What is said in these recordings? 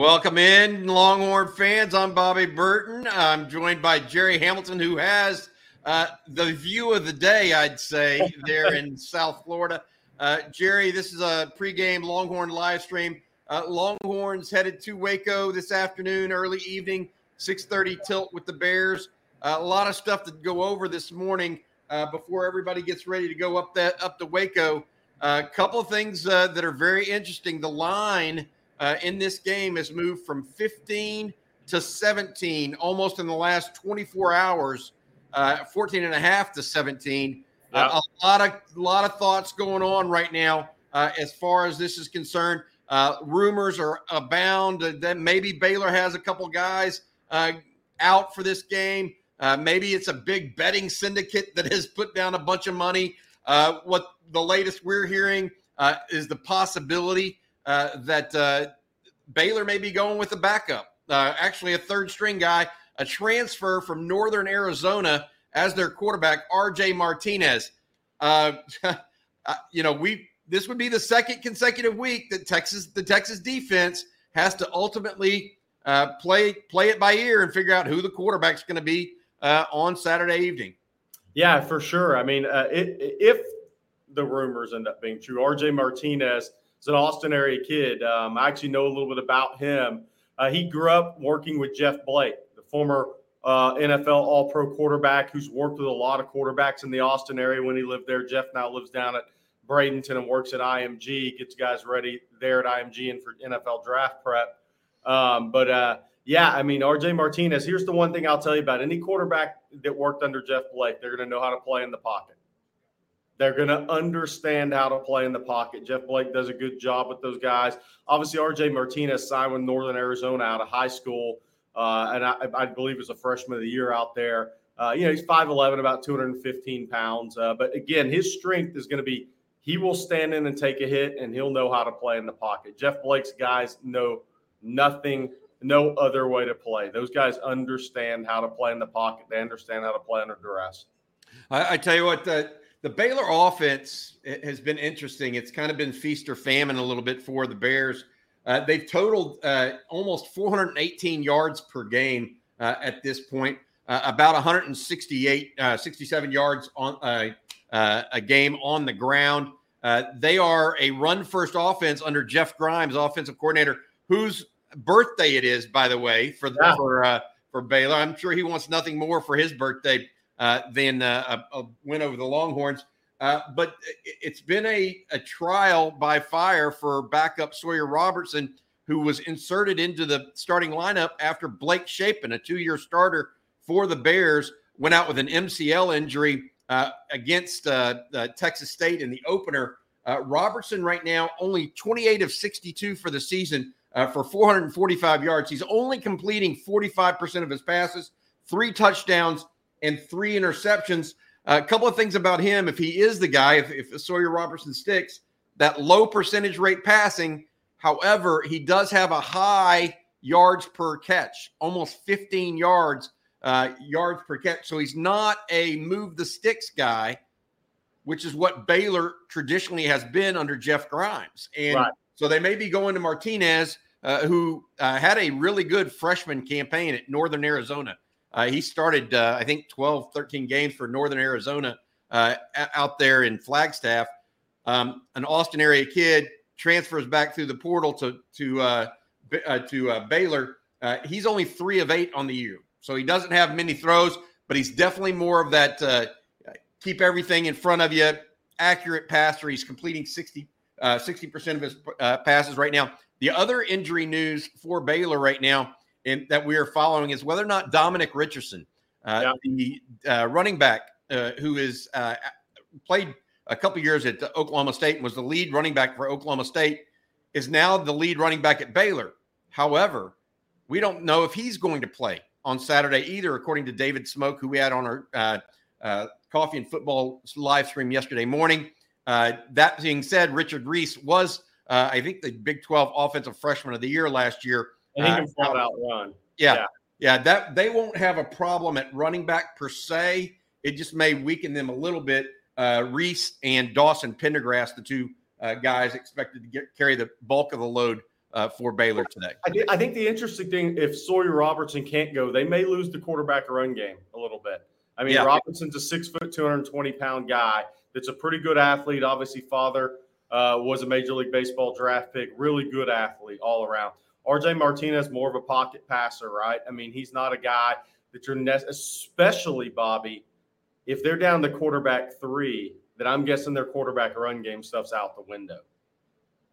Welcome in, Longhorn fans. I'm Bobby Burton. I'm joined by Jerry Hamilton, who has uh, the view of the day, I'd say, there in South Florida. Uh, Jerry, this is a pregame Longhorn live stream. Uh, Longhorns headed to Waco this afternoon, early evening, 6:30 tilt with the Bears. Uh, a lot of stuff to go over this morning uh, before everybody gets ready to go up that up to Waco. A couple of things uh, that are very interesting. The line uh, in this game has moved from 15 to 17 almost in the last 24 hours, uh, 14 and a half to 17. Uh, a lot of lot of thoughts going on right now uh, as far as this is concerned. Uh, rumors are abound that maybe Baylor has a couple guys uh, out for this game. maybe it's a big betting syndicate that has put down a bunch of money. what the latest we're hearing is the possibility uh, that uh, Baylor may be going with a backup, uh, actually a third string guy, a transfer from Northern Arizona as their quarterback, R.J. Martinez. Uh, uh, you know, we this would be the second consecutive week that Texas, the Texas defense, has to ultimately uh, play play it by ear and figure out who the quarterback's going to be on Saturday evening. Yeah, for sure. I mean, it, if the rumors end up being true, RJ Martinez is an Austin area kid. Um, I actually know a little bit about him. Uh, he grew up working with Jeff Blake, the former uh, NFL All Pro quarterback who's worked with a lot of quarterbacks in the Austin area when he lived there. Jeff now lives down at Bradenton and works at IMG, gets guys ready there at IMG and for NFL draft prep. Um, but uh, yeah, I mean, RJ Martinez, here's the one thing I'll tell you about any quarterback that worked under Jeff Blake, they're going to know how to play in the pocket. They're going to understand how to play in the pocket. Jeff Blake does a good job with those guys. Obviously, RJ Martinez signed with Northern Arizona out of high school, uh, and I, I, believe was a freshman of the year out there. Uh, you know, he's 5'11, about 215 pounds. Uh, but again, his strength is going to be he will stand in and take a hit, and he'll know how to play in the pocket. Jeff Blake's guys know nothing, no other way to play. Those guys understand how to play in the pocket. They understand how to play under duress. I, I tell you what, that the Baylor offense has been interesting. It's kind of been feast or famine a little bit for the Bears. Uh, they've totaled uh, almost 418 yards per game uh, at this point, uh, about 168, uh, 67 yards on uh, a game on the ground. they are a run first offense under Jeff Grimes, offensive coordinator, whose birthday it is, by the way, for the, yeah. for for Baylor. I'm sure he wants nothing more for his birthday than uh, a, a, win over the Longhorns. Uh, but it's been a, a trial by fire for backup Sawyer Robertson, who was inserted into the starting lineup after Blake Shapen, a two year starter for the Bears, went out with an MCL injury uh, against uh, Texas State in the opener. Uh, Robertson, right now, only 28 of 62 for the season for 445 yards. He's only completing 45% of his passes, three touchdowns, and three interceptions. A couple of things about him. If he is the guy, if, if Sawyer Robertson sticks, that low percentage rate passing. However, he does have a high yards per catch, almost 15 yards uh, yards per catch. So he's not a move the sticks guy, which is what Baylor traditionally has been under Jeff Grimes. And right. so they may be going to Martinez, uh, who uh, had a really good freshman campaign at Northern Arizona. Uh, he started, uh, I think, 12, 13 games for Northern Arizona uh, out there in Flagstaff. Um, an Austin area kid transfers back through the portal to to uh, uh, to uh, Baylor. he's only three of eight on the year, so he doesn't have many throws, but he's definitely more of that keep everything in front of you, accurate passer. He's completing 60 percent of his passes right now. The other injury news for Baylor right now in, that we are following is whether or not Dominic Richardson, uh, yeah. the uh, running back uh, who is uh, played a couple years at Oklahoma State and was the lead running back for Oklahoma State, is now the lead running back at Baylor. However, we don't know if he's going to play on Saturday either, according to David Smoke, who we had on our uh, uh, coffee and football live stream yesterday morning. that being said, Richard Reese was, I think, the Big 12 Offensive Freshman of the Year last year and he can uh, flat out run. Yeah, yeah, yeah. That they won't have a problem at running back per se. It just may weaken them a little bit. Uh, Reese and Dawson Pendergrass, the two uh, guys expected to get, carry the bulk of the load uh, for Baylor today. I, th- I, think the interesting thing, if Sawyer Robertson can't go, they may lose the quarterback run game a little bit. I mean, yeah. Robinson's a six foot, 220 pound guy that's a pretty good athlete. Obviously, father uh, was a Major League Baseball draft pick, really good athlete all around. RJ Martinez, more of a pocket passer, right? I mean, he's not a guy that you're, ne- especially Bobby, if they're down the quarterback three, that I'm guessing their quarterback run game stuff's out the window.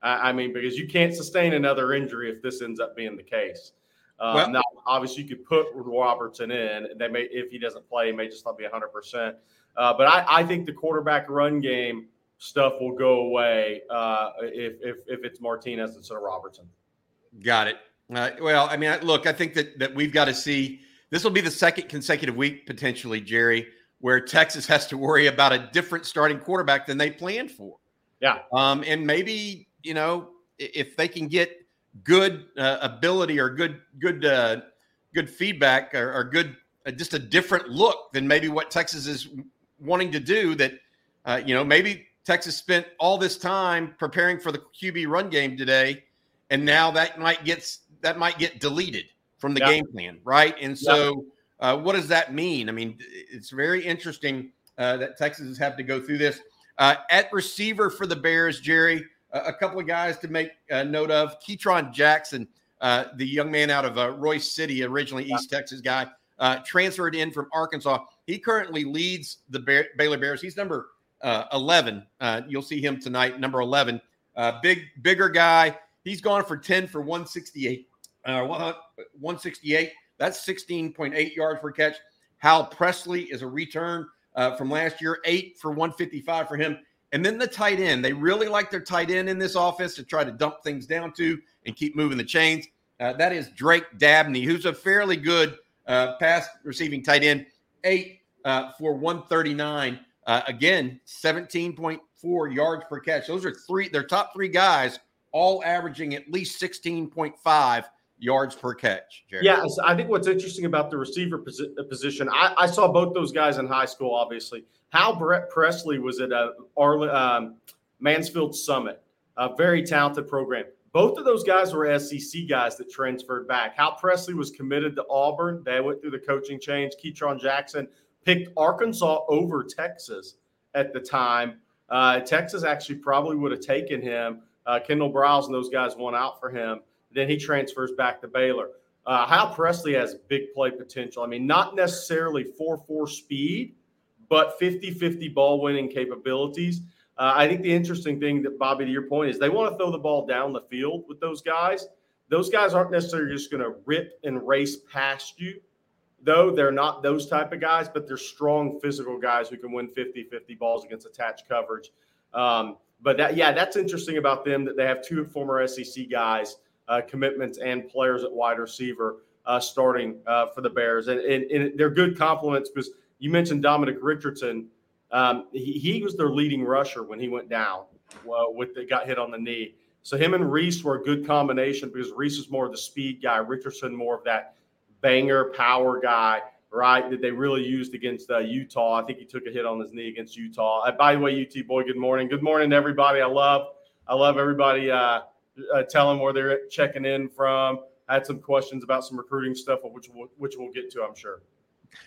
I, I mean, because you can't sustain another injury if this ends up being the case. Um, well, now, obviously, you could put Robertson in. And they may, if he doesn't play, he may just not be 100. Uh, percent But I, I, think the quarterback run game stuff will go away uh, if, if if it's Martinez instead of Robertson. Got it. Uh, well, I mean, look, I think that that we've got to see. This will be the second consecutive week potentially, Jerry, where Texas has to worry about a different starting quarterback than they planned for. Yeah. Um, and maybe you know if they can get good uh, ability or good good uh, good feedback or, or good uh, just a different look than maybe what Texas is wanting to do. That uh, you know maybe Texas spent all this time preparing for the QB run game today, and now that might get that might get deleted from the yeah. game plan, right? And so, yeah. uh, what does that mean? I mean, it's very interesting uh, that Texas has to go through this. Uh, at receiver for the Bears, Jerry, a couple of guys to make note of: Ketron Jackson, uh, the young man out of uh, Royse City, originally East Texas guy, uh, transferred in from Arkansas. He currently leads the Bear- Baylor Bears. He's number 11. you'll see him tonight, number 11. big, bigger guy. He's gone for 10 for 168 uh, 168. That's 16.8 yards per catch. Hal Presley is a return uh, from last year, eight for 155 for him. And then the tight end. They really like their tight end in this offense to try to dump things down to and keep moving the chains. Uh, that is Drake Dabney, who's a fairly good uh, pass receiving tight end, eight uh, for 139. Uh, again, 17.4 yards per catch. Those are three, their top three guys, all averaging at least 16.5 yards per catch. Jared. Yeah, I think what's interesting about the receiver posi- uh, position, I, I, saw both those guys in high school. Obviously, Hal Brett Presley was at a Arlen, um, Mansfield Summit, a very talented program. Both of those guys were SEC guys that transferred back. Hal Presley was committed to Auburn. They went through the coaching change. Ketron Jackson picked Arkansas over Texas at the time. Uh, Texas actually probably would have taken him. Uh, Kendall Briles and those guys won out for him. Then he transfers back to Baylor. Uh, Hal Presley has big play potential. I mean, not necessarily 4 4 speed, but 50 50 ball winning capabilities. Uh, I think the interesting thing that, Bobby, to your point, is they want to throw the ball down the field with those guys. Those guys aren't necessarily just going to rip and race past you, though. They're not those type of guys, but they're strong physical guys who can win 50 50 balls against attached coverage. Um, but that, yeah, that's interesting about them that they have two former SEC guys uh, commitments and players at wide receiver uh, starting uh, for the Bears. And, and, and, they're good compliments because you mentioned Dominic Richardson. Um, he, he, was their leading rusher when he went down with the, got hit on the knee. So him and Reese were a good combination because Reese is more of the speed guy, Richardson more of that banger power guy, right? That they really used against uh, Utah. I think he took a hit on his knee against Utah. Uh, by the way, UT boy, good morning. Good morning, everybody. I love, I love everybody uh, uh, tell them where they're checking in from. I had some questions about some recruiting stuff, which we'll, which we'll get to, I'm sure.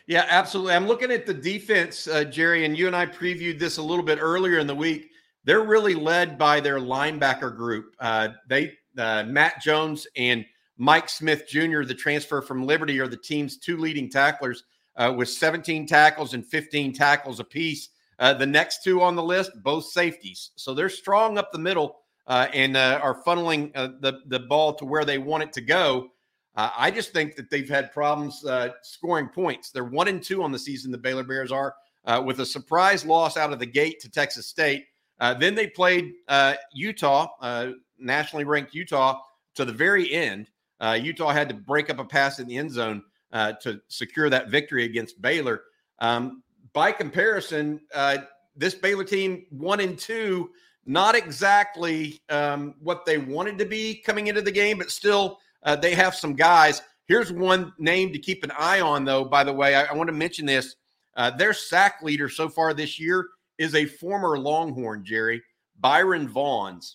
Yeah, absolutely. I'm looking at the defense, uh, Jerry, and you and I previewed this a little bit earlier in the week. They're really led by their linebacker group. Uh, they Matt Jones and Mike Smith Jr., the transfer from Liberty, are the team's two leading tacklers uh, with 17 tackles and 15 tackles apiece. Uh, the next two on the list, both safeties. So they're strong up the middle uh, and uh, are funneling uh, the the ball to where they want it to go. Uh, I just think that they've had problems scoring points. They're one and two on the season. The Baylor Bears are with a surprise loss out of the gate to Texas State. then they played Utah, nationally ranked Utah, to the very end. Utah had to break up a pass in the end zone to secure that victory against Baylor. Um, by comparison, this Baylor team one and two not exactly um, what they wanted to be coming into the game, but still uh, they have some guys. Here's one name to keep an eye on, though. By the way, I, I want to mention this. Uh, their sack leader so far this year is a former Longhorn, Jerry Byron Vaughns.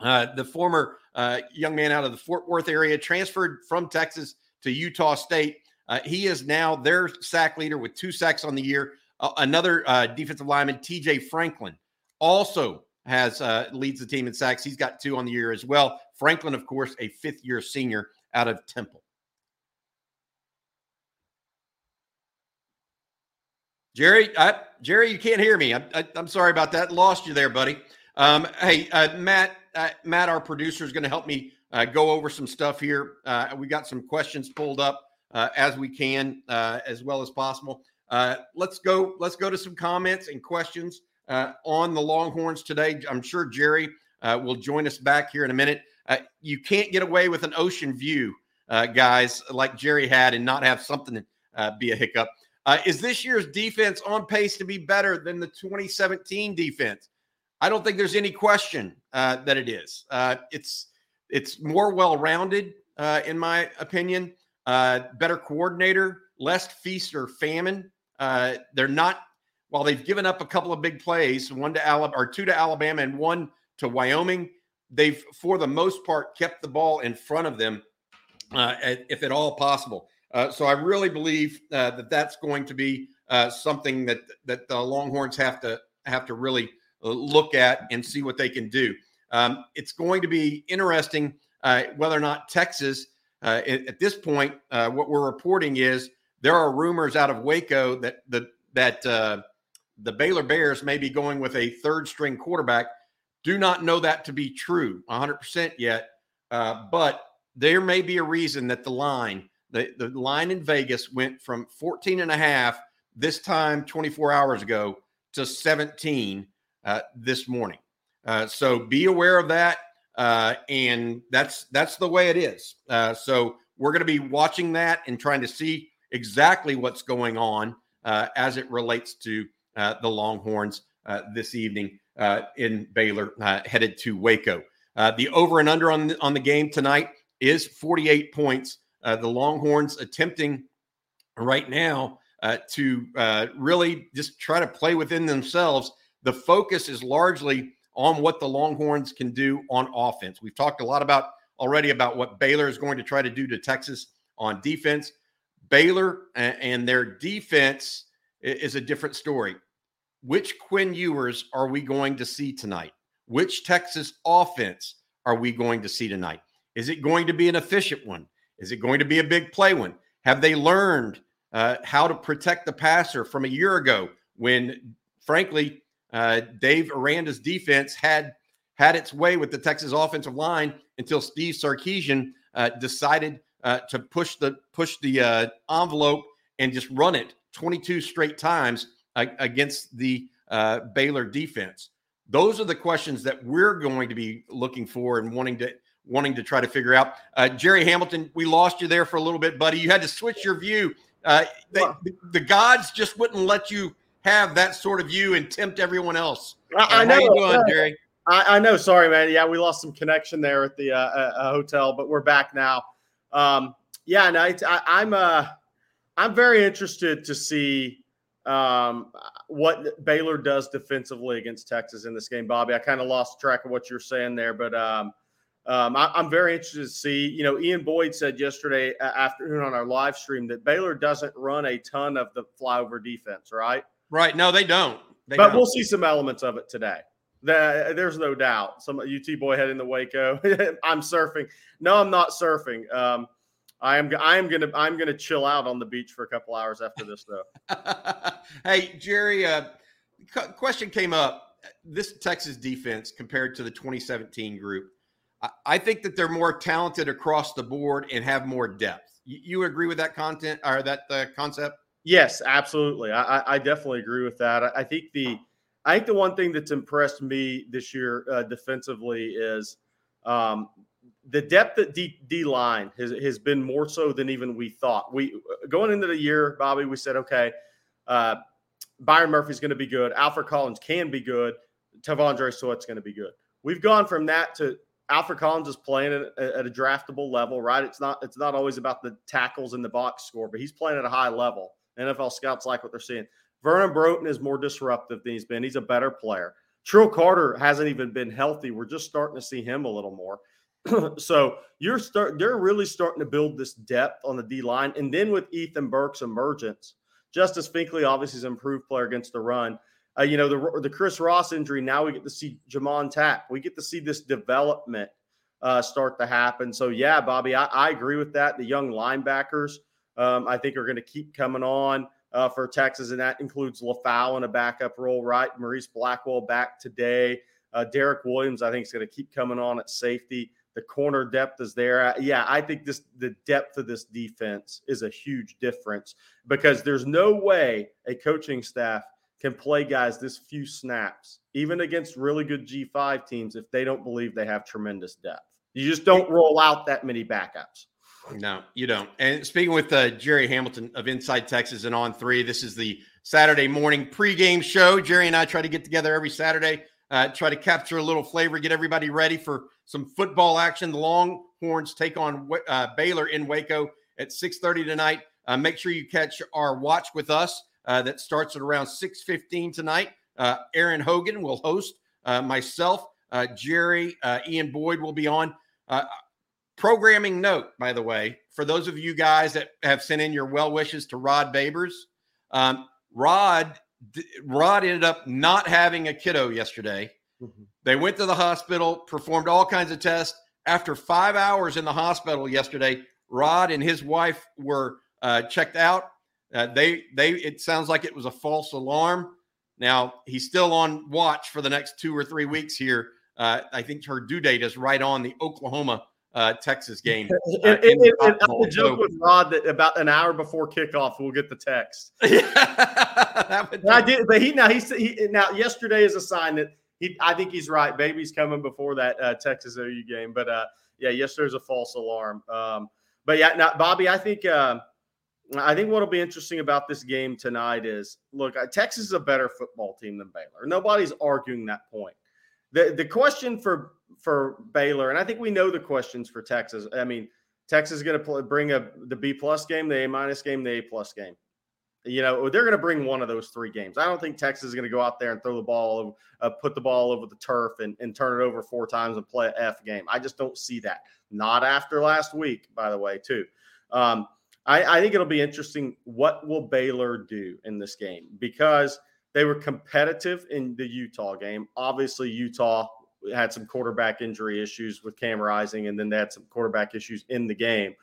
uh, the former uh, young man out of the Fort Worth area, transferred from Texas to Utah State. Uh, he is now their sack leader with two sacks on the year. Uh, another uh, defensive lineman, TJ Franklin, also has uh, leads the team in sacks. He's got two on the year as well. Franklin, of course, a fifth year senior out of Temple. Jerry, I, Jerry, you can't hear me. I, am sorry about that. Lost you there, buddy. Um, hey, uh, Matt, uh, Matt, our producer is going to help me uh, go over some stuff here. Uh, we got some questions pulled up uh, as we can, uh, as well as possible. let's go. Let's go to some comments and questions on the Longhorns today. I'm sure Jerry will join us back here in a minute. you can't get away with an ocean view, guys, like Jerry had, and not have something be a hiccup. Is this year's defense on pace to be better than the 2017 defense? I don't think there's any question uh, that it is. Uh, it's it's more well rounded, uh, in my opinion. Uh, better coordinator, less feast or famine. Uh, they're not while they've given up a couple of big plays, one to Alabama or two to Alabama and one to Wyoming. They've, for the most part, kept the ball in front of them, if at all possible. Uh, so I really believe uh, that that's going to be uh, something that that the Longhorns have to have to really uh, Uh, look at and see what they can do. Um, it's going to be interesting uh, whether or not Texas, uh, at, at, this point, uh, what we're reporting is there are rumors out of Waco that the that the Baylor Bears may be going with a third string quarterback. Do not know that to be true 100% yet, but there may be a reason that the line the, the line in Vegas went from 14 and a half this time 24 hours ago to 17 uh, this morning. Uh, so be aware of that. Uh, and that's that's the way it is. Uh, so we're going to be watching that and trying to see exactly what's going on uh, as it relates to the Longhorns this evening in Baylor, headed to Waco. the over and under on the, on the game tonight is 48 points. The Longhorns attempting right now to really just try to play within themselves. The focus is largely on what the Longhorns can do on offense. We've talked a lot about already about what Baylor is going to try to do to Texas on defense. Baylor and their defense is a different story. Which Quinn Ewers are we going to see tonight? Which Texas offense are we going to see tonight? Is it going to be an efficient one? Is it going to be a big play one? Have they learned uh, how to protect the passer from a year ago when, frankly, uh, Dave Aranda's defense had had its way with the Texas offensive line until Steve Sarkisian uh, decided uh, to push the push the uh, envelope and just run it 22 straight times against the uh, Baylor defense. Those are the questions that we're going to be looking for and wanting to wanting to try to figure out. Uh, Jerry Hamilton, we lost you there for a little bit, buddy. You had to switch your view. Uh, they, the gods just wouldn't let you have that sort of view and tempt everyone else. I, I know, you doing, Jerry? I, I, know. Sorry, man. Yeah, we lost some connection there at the uh, uh, uh hotel, but we're back now. Um, yeah, no, I, am uh, I'm very interested to see um, what Baylor does defensively against Texas in this game, Bobby. I kind of lost track of what you're saying there, but um, um, I, am very interested to see. You know, Ian Boyd said yesterday afternoon on our live stream that Baylor doesn't run a ton of the flyover defense, right? Right. No, they don't. They but don't. we'll see some elements of it today. The, there's no doubt. Some UT boy heading to Waco. I'm surfing. No, I'm not surfing. Um, I am. I am gonna. I'm gonna chill out on the beach for a couple hours after this, though. hey, Jerry. Uh, question came up. This Texas defense compared to the 2017 group I think that they're more talented across the board and have more depth. You, you agree with that content or that uh, concept? Yes, absolutely. I, I, definitely agree with that. I, think the I think the one thing that's impressed me this year uh, defensively is um, the depth at D, D line has, has been more so than even we thought. We going into the year, Bobby, we said, okay, uh, Byron Murphy's going to be good. Alfred Collins can be good. T'Vondre Sweat's going to be good. We've gone from that to Alfred Collins is playing at, at, a draftable level, right? It's not it's not always about the tackles in the box score, but he's playing at a high level. NFL scouts like what they're seeing. Vernon Broughton is more disruptive than he's been. He's a better player. Trill Carter hasn't even been healthy. We're just starting to see him a little more. so you're start they're really starting to build this depth on the D line. And then with Ethan Burke's emergence, Justice Finkley obviously is an improved player against the run. Uh, you know, the the Chris Ross injury, now we get to see J'Mond Tapp. We get to see this development uh, start to happen. So yeah, Bobby, I, I agree with that. The young linebackers, um, I think, are going to keep coming on uh, for Texas, and that includes Lefau in a backup role, right? Maurice Blackwell back today. Uh, Derek Williams, I think, is going to keep coming on at safety. The corner depth is there. Yeah, I think this the depth of this defense is a huge difference because there's no way a coaching staff can play guys this few snaps, even against really good G5 teams, if they don't believe they have tremendous depth. You just don't roll out that many backups. No, you don't. And speaking with uh, Jerry Hamilton of Inside Texas and On Three, this is the Saturday morning pregame show. Jerry and I try to get together every Saturday, uh, try to capture a little flavor, get everybody ready for some football action. The Longhorns take on uh, Baylor in Waco at 6:30 tonight. Uh, make sure you catch our watch with us uh, that starts at around 6:15 tonight. Uh, Aaron Hogan will host. myself, Jerry, Ian Boyd will be on. Uh, programming note, by the way, for those of you guys that have sent in your well wishes to Rod Babers, um, Rod Rod ended up not having a kiddo yesterday. Mm-hmm. They went to the hospital, performed all kinds of tests. After five hours in the hospital yesterday, Rod and his wife were uh, checked out. Uh, they they it sounds like it was a false alarm. Now he's still on watch for the next two or three weeks here uh, I think her due date is right on the Oklahoma uh, Texas game. Uh, and, and, and I joke with Rod that about an hour before kickoff we'll get the text. I did, but he now he, he now yesterday is a sign that he. I think he's right. Baby's coming before that uh, Texas OU game, but uh, yeah, yesterday's a false alarm. Um, but yeah, now Bobby, I think. Uh, I think what'll be interesting about this game tonight is look, uh, Texas is a better football team than Baylor. Nobody's arguing that point the the question for for Baylor, and I think we know the questions for Texas. I mean, Texas is going to bring a the B plus game, the A minus game, the A plus game. You know, they're going to bring one of those three games. I don't think Texas is going to go out there and throw the ball, uh, put the ball over the turf, and, and turn it over four times and play an F game. I just don't see that. Not after last week, by the way, too. Um, I, I think it'll be interesting. What will Baylor do in this game? Because – they were competitive in the Utah game. Obviously, Utah had some quarterback injury issues with Cam Rising, and then they had some quarterback issues in the game.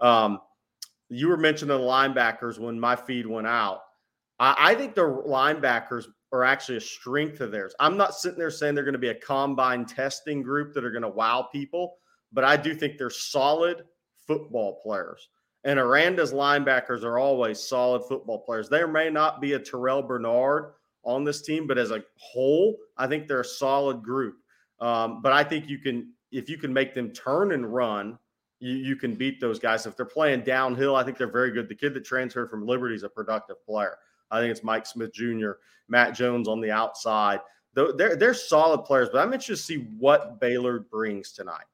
Um, you were mentioning the linebackers when my feed went out. I, I think the linebackers are actually a strength of theirs. I'm not sitting there saying they're going to be a combine testing group that are going to wow people, but I do think they're solid football players. And Aranda's linebackers are always solid football players. There may not be a Terrell Bernard on this team, but as a whole, I think they're a solid group. Um, but I think you can, if you can make them turn and run, you, you can beat those guys. If they're playing downhill, I think they're very good. The kid that transferred from Liberty is a productive player. I think it's Mike Smith Jr., Matt Jones on the outside. They're, they're solid players, but I'm interested to see what Baylor brings tonight.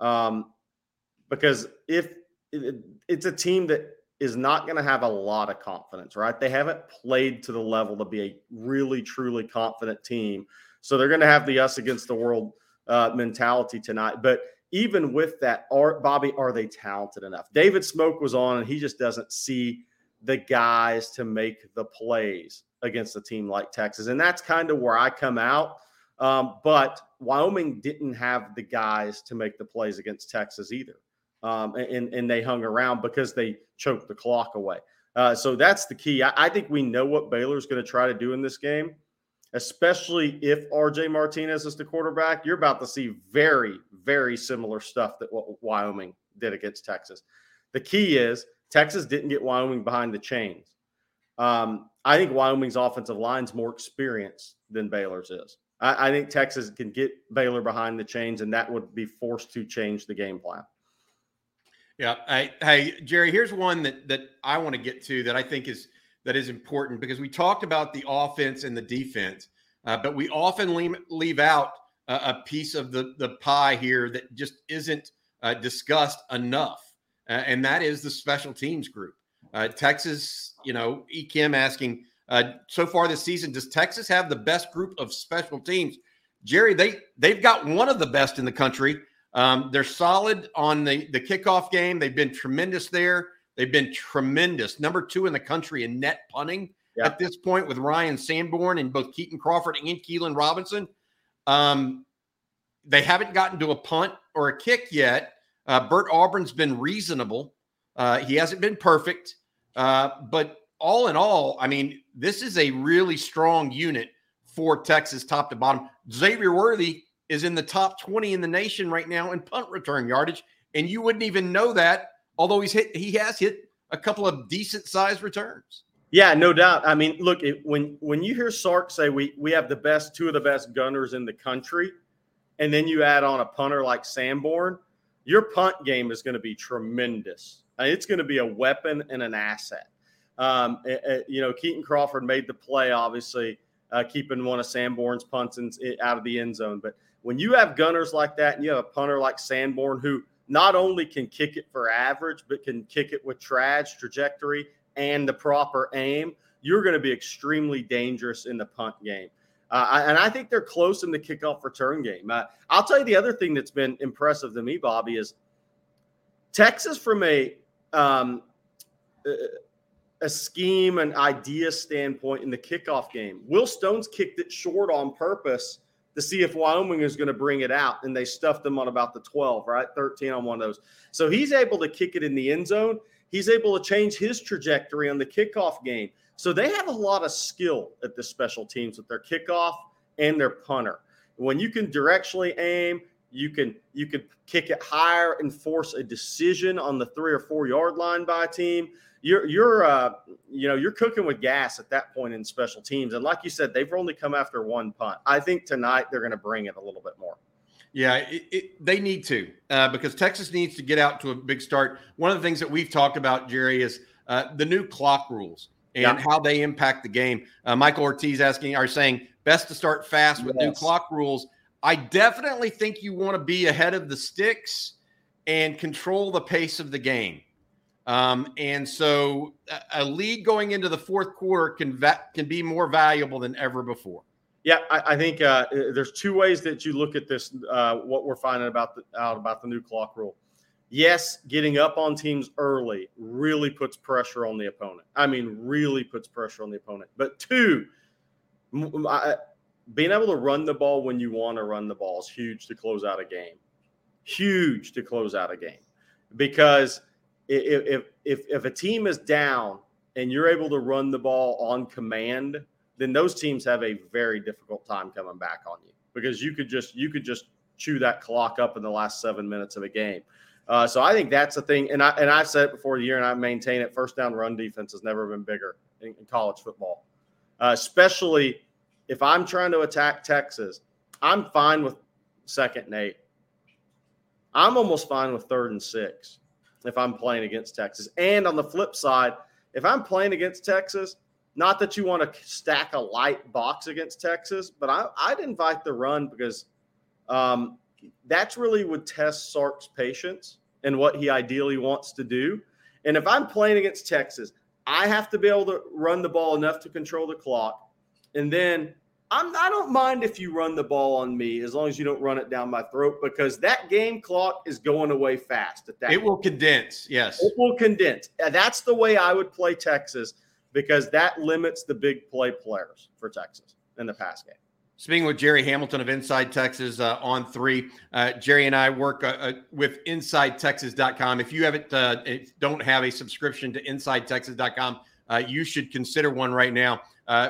Um, because if it, it's a team that is not going to have a lot of confidence, right? They haven't played to the level to be a really, truly confident team. So they're going to have the us against the world uh, mentality tonight. But even with that, are Bobby, are they talented enough? David Smoke was on, and he just doesn't see the guys to make the plays against a team like Texas. And that's kind of where I come out. Um, but Wyoming didn't have the guys to make the plays against Texas either um, and, and they hung around because they choked the clock away. Uh, so that's the key. I, I think we know what Baylor's going to try to do in this game, especially if RJ Martinez is the quarterback. You're about to see very, very similar stuff that Wyoming did against Texas. The key is Texas didn't get Wyoming behind the chains. Um, I think Wyoming's offensive line's more experienced than Baylor's is. I, I think Texas can get Baylor behind the chains, and that would be forced to change the game plan. Yeah. I, hey, Jerry, here's one that that I want to get to that I think is that is important because we talked about the offense and the defense, uh, but we often leave, leave out a, a, piece of the the pie here that just isn't uh, discussed enough, uh, and that is the special teams group. Uh, Texas, you know, E. Kim asking uh, so far this season, does Texas have the best group of special teams? Jerry, they they've got one of the best in the country. Um, they're solid on the the kickoff game. They've been tremendous there. They've been tremendous. Number two in the country in net punting yeah. at this point with Ryan Sanborn and both Kitan Crawford and Keilan Robinson. Um, they haven't gotten to a punt or a kick yet. Uh, Bert Auburn's been reasonable. Uh, he hasn't been perfect, uh, but all in all, I mean, this is a really strong unit for Texas, top to bottom. Xavier Worthy is in the top 20 in the nation right now in punt return yardage, and you wouldn't even know that, although he's hit he has hit a couple of decent sized returns. Yeah, no doubt. I mean, look, it, when when you hear Sark say we we have the best two of the best gunners in the country, and then you add on a punter like Sanborn, your punt game is going to be tremendous. It's going to be a weapon and an asset. Um, it, it, you know, Kitan Crawford made the play, obviously, uh, keeping one of Sanborn's punts in, out of the end zone. But when you have gunners like that and you have a punter like Sanborn who not only can kick it for average, but can kick it with traj trajectory and the proper aim, you're going to be extremely dangerous in the punt game. Uh, and I think they're close in the kickoff return game. Uh, I'll tell you the other thing that's been impressive to me, Bobby, is Texas from a um, a scheme and idea standpoint in the kickoff game. Will Stone's kicked it short on purpose to see if Wyoming is going to bring it out. And they stuffed them on about the 12, right? 13 on one of those. So he's able to kick it in the end zone. He's able to change his trajectory on the kickoff game. So they have a lot of skill at the special teams with their kickoff and their punter. When you can directionally aim, you can you can kick it higher and force a decision on the three or four yard line by a team you're you're uh, you know you're cooking with gas at that point in special teams. And like you said, they've only come after one punt. I think tonight they're going to bring it a little bit more. Yeah, it, it, they need to uh, because Texas needs to get out to a big start. One of the things that we've talked about, Jerry, is uh, the new clock rules and yeah. how they impact the game. Uh, Michael Ortiz asking, are saying best to start fast with yes. new clock rules. I definitely think you want to be ahead of the sticks and control the pace of the game. Um, and so a lead going into the fourth quarter can va- can be more valuable than ever before. Yeah, I, I think uh, there's two ways that you look at this. Uh, what we're finding about the, out about the new clock rule. Yes, getting up on teams early really puts pressure on the opponent. I mean, really puts pressure on the opponent. But two, being able to run the ball when you want to run the ball is huge to close out a game. Huge to close out a game because – if if if a team is down and you're able to run the ball on command, then those teams have a very difficult time coming back on you because you could just you could just chew that clock up in the last seven minutes of a game. Uh, so I think that's the thing, and I and I've said it before the year, and I maintain it. First down run defense has never been bigger in, in college football, uh, especially if I'm trying to attack Texas. I'm fine with second and eight. I'm almost fine with third and six if I'm playing against Texas. And on the flip side, if I'm playing against Texas, not that you want to stack a light box against Texas, but I, would invite the run because um, that's really would test Sark's patience and what he ideally wants to do. And if I'm playing against Texas, I have to be able to run the ball enough to control the clock. And then I'm, I don't mind if you run the ball on me as long as you don't run it down my throat because that game clock is going away fast. At that it will condense. Yes, it will condense. That's the way I would play Texas because that limits the big play players for Texas in the pass game. Speaking with Jerry Hamilton of Inside Texas uh, on three, uh, Jerry and I work uh, uh with InsideTexas.com. If you haven't, uh, don't have a subscription to InsideTexas.com, uh, you should consider one right now.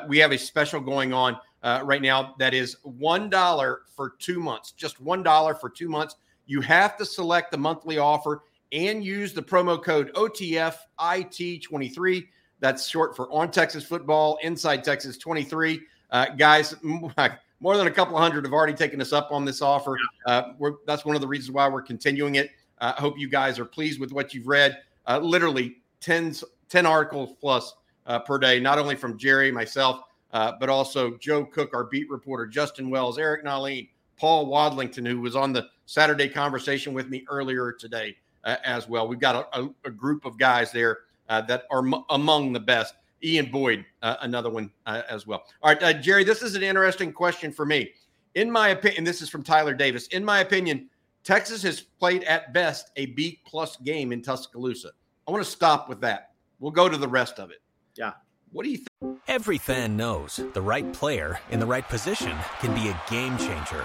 We have a special going on uh, right now that is $1 for two months, just $1 for two months. You have to select the monthly offer and use the promo code OTFIT23. That's short for On Texas Football, Inside Texas 23. Uh, guys, more than a couple hundred have already taken us up on this offer. Uh, that's one of the reasons why we're continuing it. I uh, hope you guys are pleased with what you've read. Uh, literally 10, 10 articles plus uh, per day, not only from Jerry, myself, uh, but also Joe Cook, our beat reporter, Justin Wells, Eric Nahlin, Paul Wadlington, who was on the Saturday conversation with me earlier today uh, as well. We've got a, a, a group of guys there uh, that are m- among the best. Ian Boyd, uh, another one uh, as well. All right, Jerry, this is an interesting question for me. in my opinion, this is from Tyler Davis. In my opinion, Texas has played at best a B plus game in Tuscaloosa. I want to stop with that. We'll go to the rest of it. Yeah. What do you think? Every fan knows the right player in the right position can be a game changer.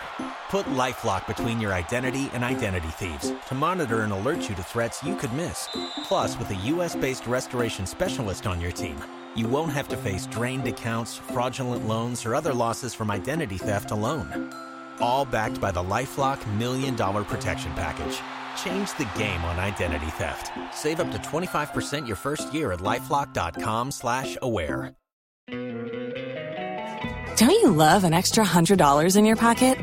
Put LifeLock between your identity and identity thieves to monitor and alert you to threats you could miss. Plus, with a U.S.-based restoration specialist on your team, you won't have to face drained accounts, fraudulent loans, or other losses from identity theft alone. All backed by the LifeLock Million Dollar Protection Package. Change the game on identity theft. Save up to 25% your first year at LifeLock.com slash aware. Don't you love an extra $100 in your pocket?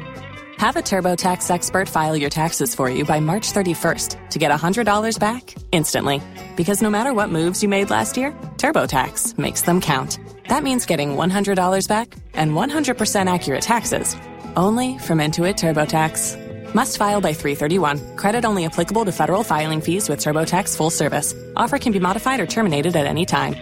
Have a TurboTax expert file your taxes for you by March 31st to get $100 back instantly. Because no matter what moves you made last year, TurboTax makes them count. That means getting $100 back and 100% accurate taxes only from Intuit TurboTax. Must file by 331. Credit only applicable to federal filing fees with TurboTax full service. Offer can be modified or terminated at any time.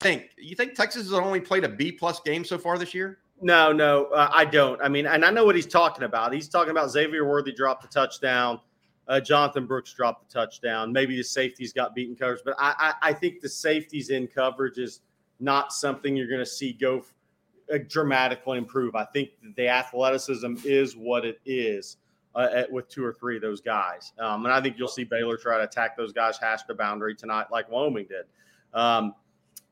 Think you think Texas has only played a B plus game so far this year? No, no, uh, I don't. I mean, and I know what he's talking about. He's talking about Xavier Worthy dropped the touchdown. Uh, Jonathan Brooks dropped the touchdown. Maybe the safeties got beaten coverage, but I, I, I think the safeties in coverage is not something you're going to see go uh, dramatically improve. I think the athleticism is what it is uh, at, with two or three of those guys, um, and I think you'll see Baylor try to attack those guys, hash the boundary tonight, like Wyoming did. Um,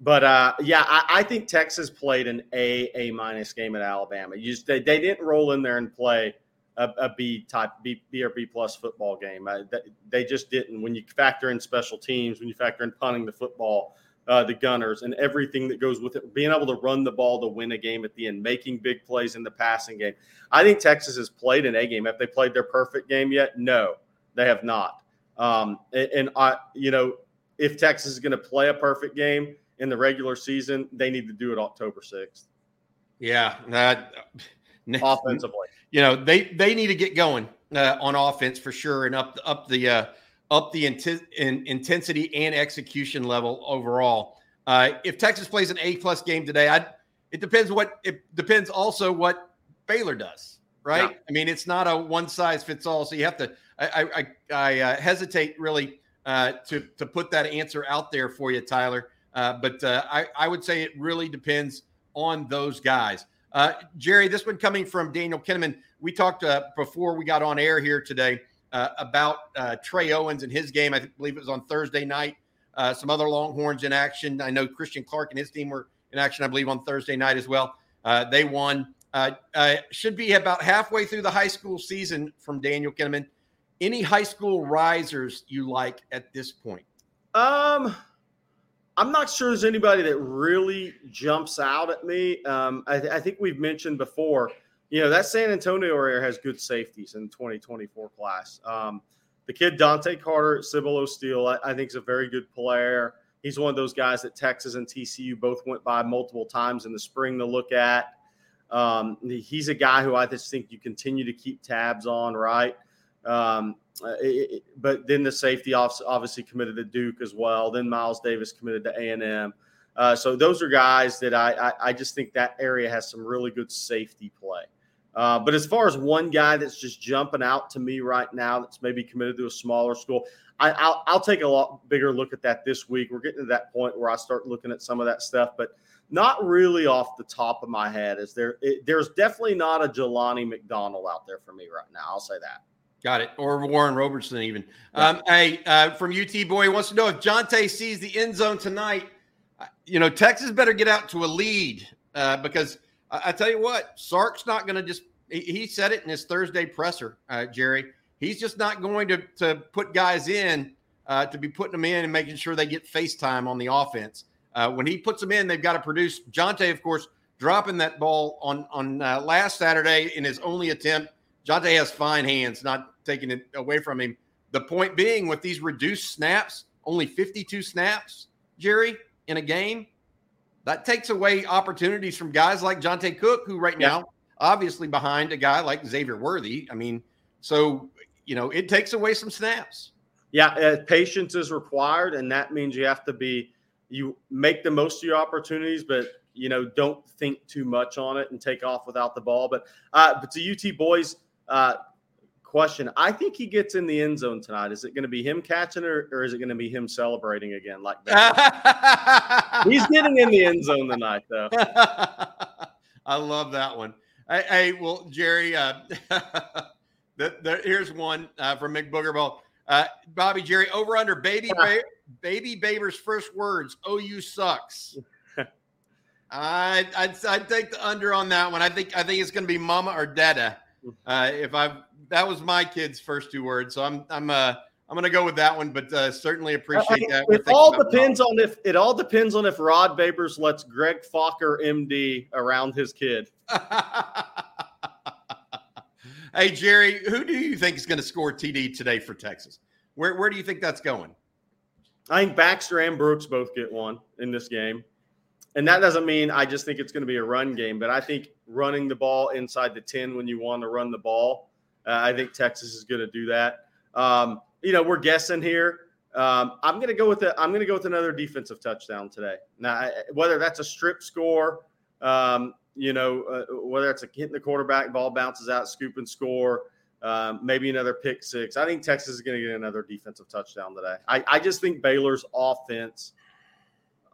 but uh, yeah, I, I, think Texas played an A A minus game at Alabama. You just, they, they didn't roll in there and play a, a B type B, B or B plus football game. Uh, they just didn't. When you factor in special teams, when you factor in punting the football, uh, the Gunners, and everything that goes with it, being able to run the ball to win a game at the end, making big plays in the passing game. I think Texas has played an A game. Have they played their perfect game yet? No, they have not. Um, and, and I, you know, if Texas is going to play a perfect game in the regular season, they need to do it October 6th. Yeah. Uh, offensively. You know, they they need to get going uh, on offense for sure and up up the uh, up the int- in intensity and execution level overall. Uh, if Texas plays an A plus game today, I it depends what it depends also what Baylor does, right? Yeah. I mean, it's not a one size fits all, so you have to. I I, I uh, hesitate really uh, to to put that answer out there for you, Tyler. Uh, but uh, I, I would say it really depends on those guys. Uh, Jerry, this one coming from Daniel Kinneman. We talked uh, before we got on air here today uh, about uh, Trey Owens and his game. I believe it was on Thursday night. some other Longhorns in action. I know Christian Clark and his team were in action, I believe, on Thursday night as well. they won. should be about halfway through the high school season from Daniel Kinneman. Any high school risers you like at this point? Um, I'm not sure there's anybody that really jumps out at me. Um, I, th- I, think we've mentioned before, you know, that San Antonio area has good safeties in the 2024 class. Um, the kid Dante Carter at Cibolo Steele, I, I think is a very good player. He's one of those guys that Texas and TCU both went by multiple times in the spring to look at. Um, he's a guy who I just think you continue to keep tabs on, right? Um, uh, it, but then the safety obviously committed to Duke as well. Then Miles Davis committed to A and M. Uh, so those are guys that I, I, I just think that area has some really good safety play. Uh, but as far as one guy that's just jumping out to me right now, that's maybe committed to a smaller school, I, will I'll take a lot bigger look at that this week. We're getting to that point where I start looking at some of that stuff, but not really off the top of my head. Is there? It, there's definitely not a Jelani McDonald out there for me right now. I'll say that. Got it. Or Warren Robertson, even. Yeah. Um, hey, uh, from UT Boy wants to know if Johntay sees the end zone tonight. Uh, you know, Texas better get out to a lead uh, because I, I, tell you what, Sark's not going to just. He, he, said it in his Thursday presser, uh, Jerry. He's just not going to to put guys in uh, to be putting them in and making sure they get FaceTime on the offense. Uh, when he puts them in, they've got to produce. Johntay, of course, dropping that ball on on last Saturday in his only attempt Johntay has fine hands, not taking it away from him. The point being, with these reduced snaps, only 52 snaps, Jerry, in a game, that takes away opportunities from guys like Johntay Cook, who right now, obviously behind a guy like Xavier Worthy. I mean, so, you know, it takes away some snaps. Yeah, uh, patience is required, and that means you have to be you make the most of your opportunities, but you know, don't think too much on it and take off without the ball. But uh, but to UT boys, uh, question: I think he gets in the end zone tonight. Is it going to be him catching or, or is it going to be him celebrating again like that? He's getting in the end zone tonight, though. I love that one. Hey, hey well, Jerry, uh, the, the, here's one uh, from McBoogerball. Uh, Bobby Jerry over under baby ba- baby Baber's first words. OU sucks. I I'd, I'd take the under on that one. I think I think it's going to be Mama or Dada. Uh, if I that was my kid's first two words, so I'm I'm uh I'm going to go with that one, but uh, certainly appreciate that. It all depends on if it all depends on if Rod Babers lets Greg Focker, MD, around his kid. hey Jerry, who do you think is going to score TD today for Texas? Where where do you think that's going? I think Baxter and Brooks both get one in this game. And that doesn't mean I just think it's going to be a run game, but I think running the ball inside the 10 when you want to run the ball, uh, I think Texas is going to do that. Um, you know, we're guessing here. Um, I'm going to go with it. I'm going to go with another defensive touchdown today. Now, whether that's a strip score, um, you know, uh, whether it's a hitting the quarterback, ball bounces out, scoop and score, um, maybe another pick six. I think Texas is going to get another defensive touchdown today. I, I just think Baylor's offense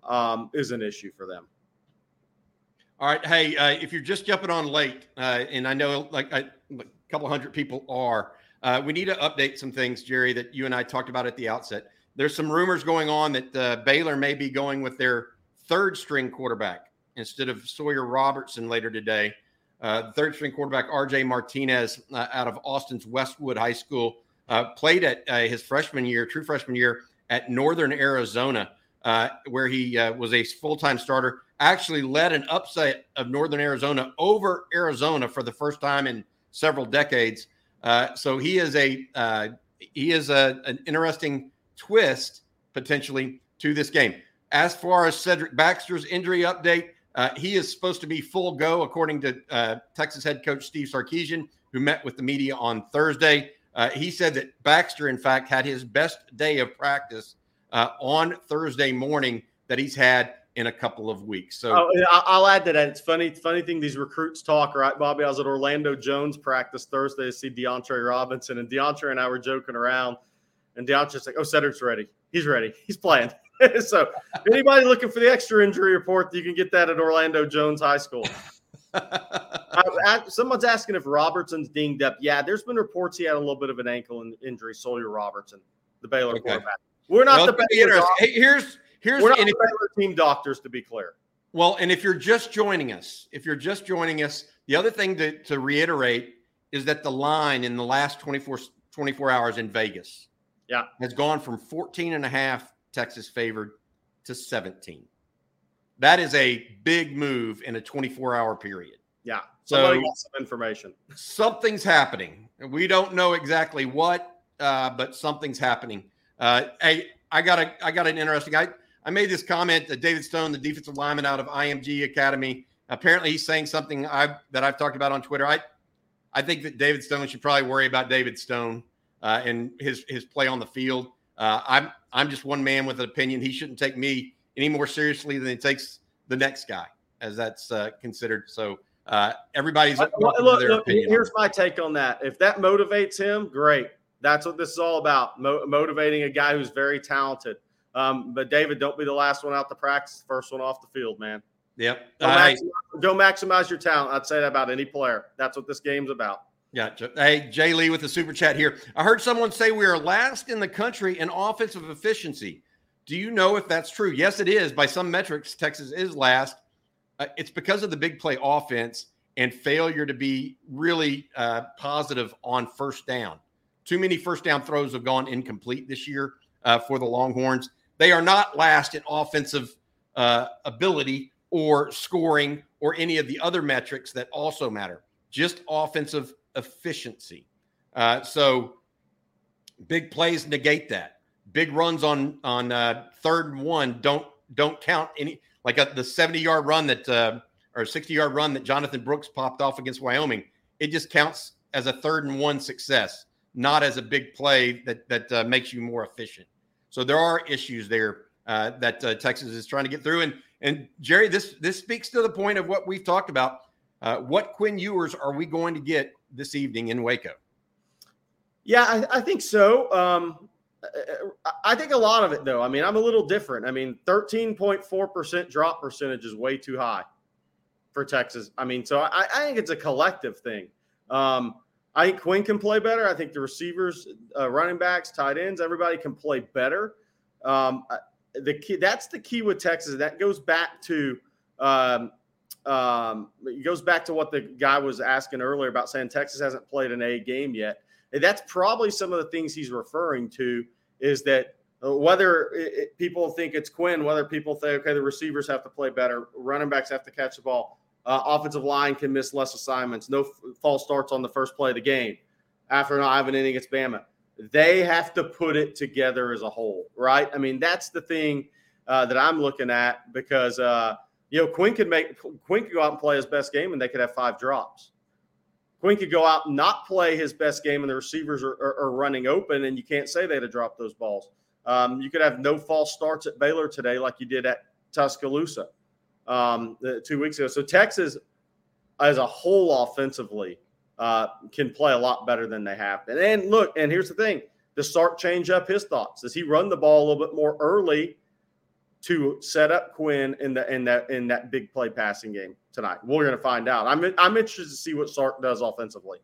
um, is an issue for them. All right. Hey, uh, if you're just jumping on late, uh, and I know like a couple hundred people are, uh, we need to update some things, Jerry, that you and I talked about at the outset. There's some rumors going on that uh, Baylor may be going with their third string quarterback instead of Sawyer Robertson later today. Uh, third string quarterback RJ Martinez uh, out of Austin's Westwood High School played at his freshman year, true freshman year at Northern Arizona uh, where he uh, was a full time starter, actually led an upset of Northern Arizona over Arizona for the first time in several decades. Uh, so he is a uh, he is a, an interesting twist potentially to this game. As far as Cedric Baxter's injury update, uh, he is supposed to be full go, according to uh, Texas head coach Steve Sarkisian, who met with the media on Thursday. he said that Baxter, in fact, had his best day of practice uh, on Thursday morning that he's had in a couple of weeks. So oh, I'll add to that. It's funny, funny thing these recruits talk, right, Bobby? I was at Orlando Jones practice Thursday to see DeAndre Robinson, and DeAndre and I were joking around, and DeAndre's like, "Oh, Cedric's ready. He's ready. He's playing." so anybody looking for the extra injury report, you can get that at Orlando Jones High School. uh, someone's asking if Robertson's dinged up. Yeah, there's been reports he had a little bit of an ankle injury. Sawyer Robertson, the Baylor okay. quarterback. We're not well, the Baylor. Hey, here's here's We're not the Baylor team doctors, to be clear. Well, and if you're just joining us, if you're just joining us, the other thing to, to reiterate is that the line in the last 24, 24 hours in Vegas yeah. has gone from 14 and a half Texas favored to 17. That is a big move in a 24 hour period. Yeah. So some information. Something's happening. We don't know exactly what, uh, but something's happening. Uh, hey, I got a I got an interesting. I I made this comment that David Stone, the defensive lineman out of IMG Academy, apparently he's saying something I that I've talked about on Twitter. I I think that David Stone should probably worry about David Stone uh, and his his play on the field. Uh, I'm I'm just one man with an opinion. He shouldn't take me any more seriously than he takes the next guy, as that's uh, considered. So uh, everybody's look, look, look here's my take on that. If that motivates him, great. That's what this is all about mo- motivating a guy who's very talented. Um, but David, don't be the last one out the practice, first one off the field, man. Yep. Go, maximize, go maximize your talent. I'd say that about any player. That's what this game's about. Yeah. Hey, Jay Lee with the super chat here. I heard someone say we are last in the country in offensive efficiency. Do you know if that's true? Yes, it is. By some metrics, Texas is last. Uh, it's because of the big play offense and failure to be really uh, positive on first down. Too many first down throws have gone incomplete this year uh, for the Longhorns. They are not last in offensive uh, ability or scoring or any of the other metrics that also matter, just offensive efficiency. Uh, so big plays negate that. Big runs on on uh, third and one don't don't count any like a, the 70 yard run that uh, or 60 yard run that Jonathan Brooks popped off against Wyoming. It just counts as a third and one success not as a big play that that uh, makes you more efficient. So there are issues there uh, that uh, Texas is trying to get through, and And Jerry, this this speaks to the point of what we've talked about. Uh, what Quinn Ewers are we going to get this evening in Waco? Yeah, I, I think so. Um, I think a lot of it, though. I mean, I'm a little different. I mean, 13.4% drop percentage is way too high for Texas. I mean, so I, I think it's a collective thing. Um, I think Quinn can play better. I think the receivers, uh, running backs, tight ends, everybody can play better. Um, the key that's the key with Texas. That goes back to um, um, it goes back to what the guy was asking earlier about saying Texas hasn't played an A game yet. And that's probably some of the things he's referring to is that uh, whether it, people think it's Quinn, whether people think okay the receivers have to play better, running backs have to catch the ball, uh, offensive line can miss less assignments, no f- false starts on the first play of the game after not having inning against Bama they have to put it together as a whole, right? I mean, that's the thing uh, that I'm looking at because uh, you know Quinn could make Quinn could go out and play his best game and they could have five drops. Quinn could go out and not play his best game and the receivers are, are, are running open and you can't say they'd have dropped those balls. Um, you could have no false starts at Baylor today like you did at Tuscaloosa um, two weeks ago. So Texas, as a whole, offensively, uh, can play a lot better than they have been. And look, and here's the thing: does Sark change up his thoughts? Does he run the ball a little bit more early to set up Quinn in the in that in that big play passing game tonight? We're going to find out. I'm I'm interested to see what Sark does offensively.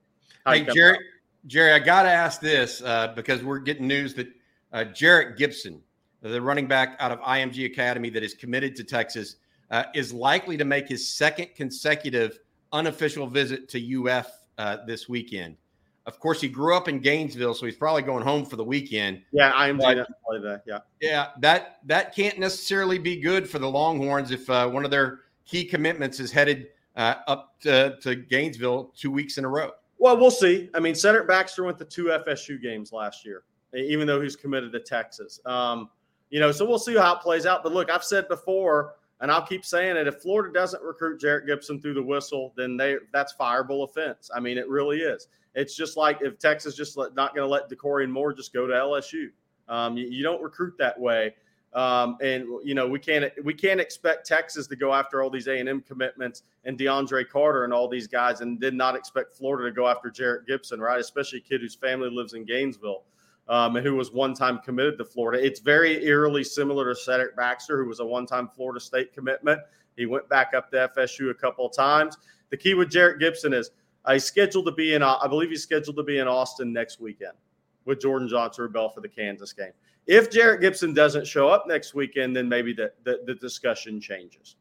hey, Jerry, out. Jerry, I got to ask this uh, because we're getting news that uh, Jerrick Gibson, the running back out of IMG Academy that is committed to Texas, uh, is likely to make his second consecutive unofficial visit to UF uh, this weekend. Of course, he grew up in Gainesville, so he's probably going home for the weekend. Yeah, I'm play that. Yeah, yeah, that that can't necessarily be good for the Longhorns if uh, one of their key commitments is headed uh, up to, to Gainesville two weeks in a row. Well, we'll see. I mean, Cedric Baxter went to two FSU games last year, even though he's committed to Texas. Um, you know, so we'll see how it plays out. But look, I've said before and I'll keep saying it. If Florida doesn't recruit Jerrick Gibson through the whistle, then they that's fireable offense. I mean, it really is. It's just like if Texas just let, not going to let Dakorien Moore just go to LSU. Um, you, you, don't recruit that way. Um, and you know we can't we can't expect Texas to go after all these A and M commitments and DeAndre Carter and all these guys, and did not expect Florida to go after Jerrick Gibson, right? Especially a kid whose family lives in Gainesville um, who was one time committed to Florida. It's very eerily similar to Cedric Baxter, who was a one time Florida State commitment. He went back up to FSU a couple of times. The key with Jerrick Gibson is uh, he's scheduled to be in, uh, I believe he's scheduled to be in Austin next weekend with Jordan Johnson Rebel for the Kansas game. If Jerrick Gibson doesn't show up next weekend, then maybe the, the, the discussion changes.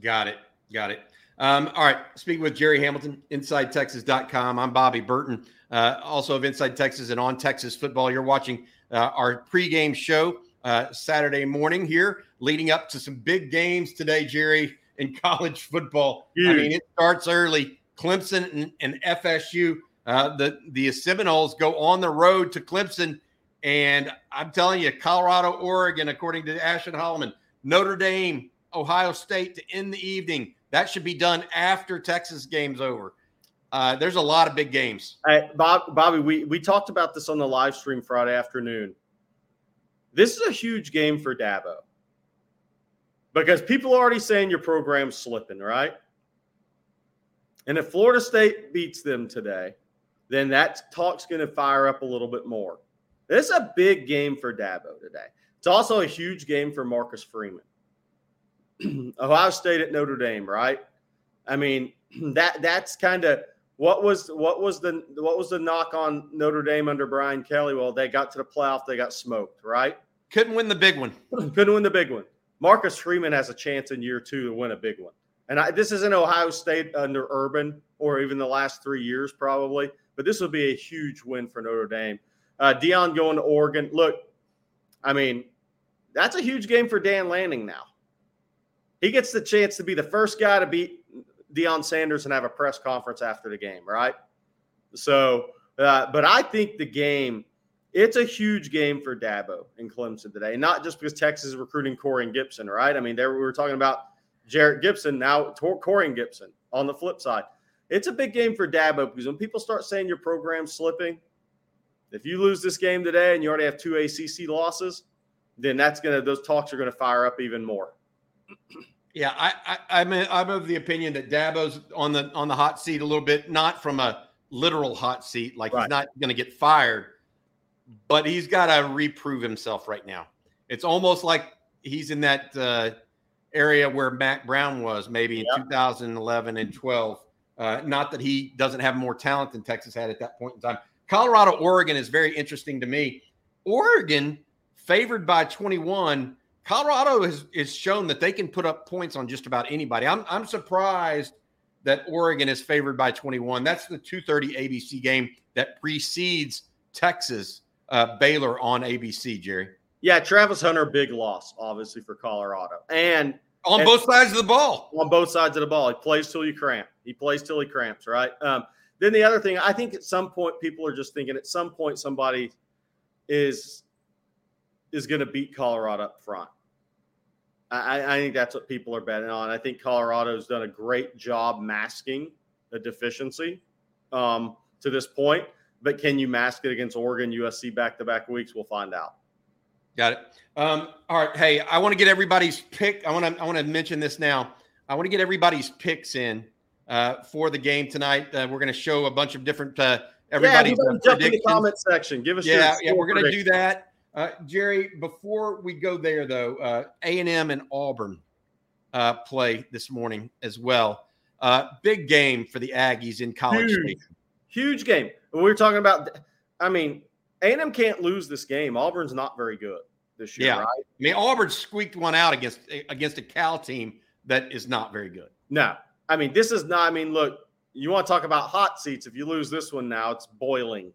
Got it. Got it. Um, all right. Speaking with Jerry Hamilton, InsideTexas.com. I'm Bobby Burton uh, also of Inside Texas and on Texas football. You're watching uh, our pregame show uh, Saturday morning here, leading up to some big games today, Jerry, in college football. I mean, it starts early. Clemson and, and FSU. Uh, the the Seminoles go on the road to Clemson, and I'm telling you, Colorado, Oregon, according to Ashton Holloman, Notre Dame, Ohio State to end the evening. That should be done after Texas game's over. Uh, there's a lot of big games. Hey, Bob, Bobby, we, we talked about this on the live stream Friday afternoon. This is a huge game for Dabo because people are already saying your program's slipping, right? And if Florida State beats them today, then that talk's going to fire up a little bit more. This is a big game for Dabo today. It's also a huge game for Marcus Freeman. Ohio State at Notre Dame, right? I mean, that that's kind of what was what was the what was the knock on Notre Dame under Brian Kelly? Well, they got to the playoff, they got smoked, right? Couldn't win the big one. Couldn't win the big one. Marcus Freeman has a chance in year two to win a big one. And I, this isn't Ohio State under Urban or even the last three years, probably, but this will be a huge win for Notre Dame. Uh, Deion going to Oregon. Look, I mean, that's a huge game for Dan Lanning now. He gets the chance to be the first guy to beat Deion Sanders and have a press conference after the game, right? So, uh, but I think the game, it's a huge game for Dabo in Clemson today, not just because Texas is recruiting Corey Gibson, right? I mean, there we were talking about Jerrick Gibson, now Corey Gibson on the flip side. It's a big game for Dabo because when people start saying your program's slipping, if you lose this game today and you already have two ACC losses, then that's going to, those talks are going to fire up even more. Yeah, I, I, am I'm, I'm of the opinion that Dabo's on the on the hot seat a little bit, not from a literal hot seat, like right. he's not going to get fired, but he's got to reprove himself right now. It's almost like he's in that uh, area where Mack Brown was maybe in 2011 and 12. Uh, not that he doesn't have more talent than Texas had at that point in time. Colorado, Oregon is very interesting to me. Oregon favored by 21. Colorado has, has shown that they can put up points on just about anybody. I'm, I'm surprised that Oregon is favored by 21. That's the 2:30 ABC game that precedes Texas uh, Baylor on ABC. Jerry. Yeah, Travis Hunter, big loss, obviously for Colorado, and on and both sides of the ball. On both sides of the ball, he plays till you cramp. He plays till he cramps, right? Um, then the other thing, I think at some point people are just thinking at some point somebody is is going to beat Colorado up front. I, I, think that's what people are betting on. I think Colorado's done a great job masking a deficiency um, to this point, but can you mask it against Oregon, USC back to back weeks? We'll find out. Got it. Um, all right. Hey, I want to get everybody's pick. I want to I want to mention this now. I want to get everybody's picks in uh, for the game tonight. Uh, we're going to show a bunch of different uh, everybody's yeah, jump in the comment section. Give us yeah yeah. We're going to do that. Uh, Jerry, before we go there though, uh, A and M and Auburn uh, play this morning as well. Uh, big game for the Aggies in college. Huge, huge game. we we're talking about. I mean, a&M can't lose this game. Auburn's not very good this year, yeah. right? I mean, Auburn squeaked one out against against a Cal team that is not very good. No, I mean this is not. I mean, look, you want to talk about hot seats? If you lose this one now, it's boiling.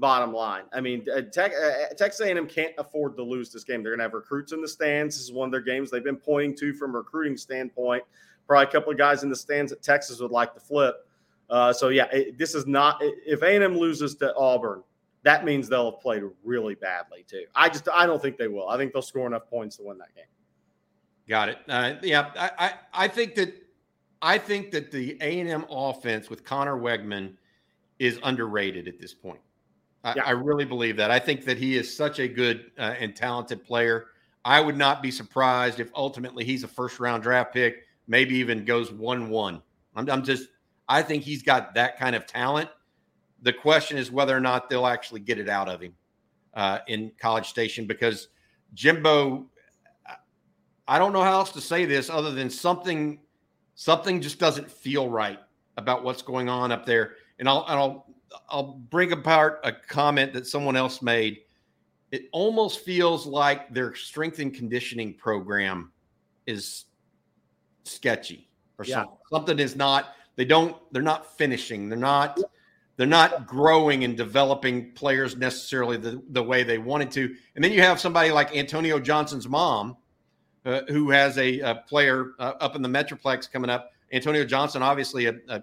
Bottom line, I mean, uh, Tech, uh, Texas A&M can't afford to lose this game. They're going to have recruits in the stands. This is one of their games they've been pointing to from a recruiting standpoint. Probably a couple of guys in the stands that Texas would like to flip. Uh, so yeah, it, this is not. If A&M loses to Auburn, that means they'll have played really badly too. I just I don't think they will. I think they'll score enough points to win that game. Got it. Uh, yeah, I, I, I think that I think that the A and M offense with Conner Weigman is underrated at this point. I, yeah. I, really believe that. I think that he is such a good uh, and talented player. I would not be surprised if ultimately he's a first round draft pick, maybe even goes one one. I'm, I'm just I think he's got that kind of talent the question is whether or not they'll actually get it out of him uh, in College Station because Jimbo, I don't know how else to say this other than something something just doesn't feel right about what's going on up there. And I'll I'll I'll bring apart a comment that someone else made. It almost feels like their strength and conditioning program is sketchy or yeah. something. Something is not. They don't. They're not finishing. They're not they're not growing and developing players necessarily the, the way they wanted to. And then you have somebody like Antonio Johnson's mom, uh, who has a, a player uh, up in the Metroplex coming up. Antonio Johnson, obviously a, a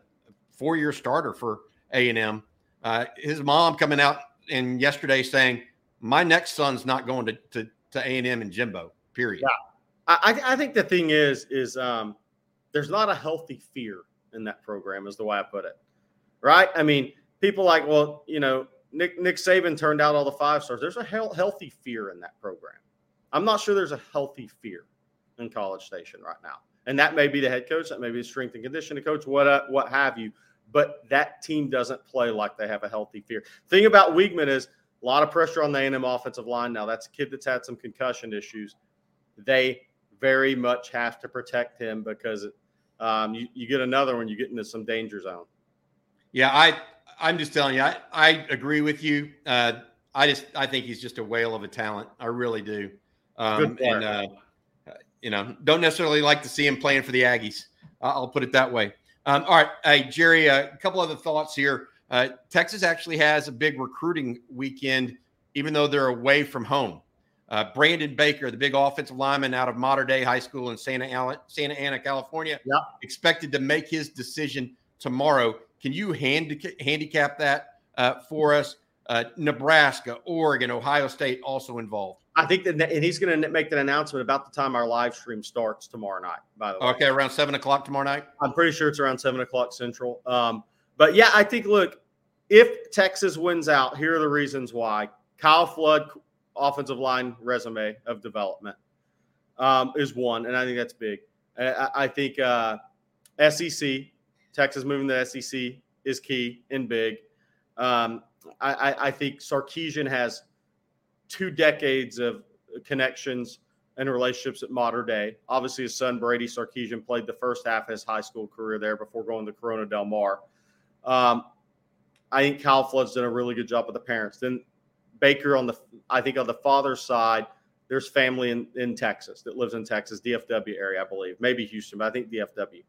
four-year starter for A and M. Uh, his mom coming out and yesterday saying, "My next son's not going to to, to A and M and Jimbo." Period. Yeah, I, I think the thing is is um, there's not a healthy fear in that program, is the way I put it. Right? I mean, people like, well, you know, Nick Nick Saban turned out all the five stars. There's a he- healthy fear in that program. I'm not sure there's a healthy fear in College Station right now, and that may be the head coach, that may be the strength and conditioning coach, what uh, what have you. But that team doesn't play like they have a healthy fear. Thing about Weigman is a lot of pressure on the A&M offensive line. Now that's a kid that's had some concussion issues. They very much have to protect him because um, you, you get another one, you get into some danger zone. Yeah, I I'm just telling you, I, I agree with you. Uh, I just I think he's just a whale of a talent. I really do. Um, and uh, you know, don't necessarily like to see him playing for the Aggies. I'll put it that way. Um, all right, hey Jerry, uh, a couple other thoughts here. Uh, Texas actually has a big recruiting weekend, even though they're away from home. Uh, Brandon Baker, the big offensive lineman out of Mater Dei High School in Santa Ana, Santa Ana, California, yep. expected to make his decision tomorrow. Can you handicap that uh, for us? Uh, Nebraska, Oregon, Ohio State also involved. I think that, and he's going to make that announcement about the time our live stream starts tomorrow night. By the way, okay, around seven o'clock tomorrow night. I'm pretty sure it's around seven o'clock central. Um, but yeah, I think look, if Texas wins out, here are the reasons why. Kyle Flood, offensive line resume of development, um, is one, and I think that's big. I, I think uh, SEC, Texas moving to SEC is key and big. Um, I, I, think Sarkisian has two decades of connections and relationships at Mater Dei. Obviously, his son Brady Sarkisian played the first half of his high school career there before going to Corona Del Mar. Um, I think Kyle Flood's done a really good job with the parents. Then Baker on the, I think on the father's side, there's family in, in Texas that lives in Texas, DFW area, I believe, maybe Houston, but I think DFW.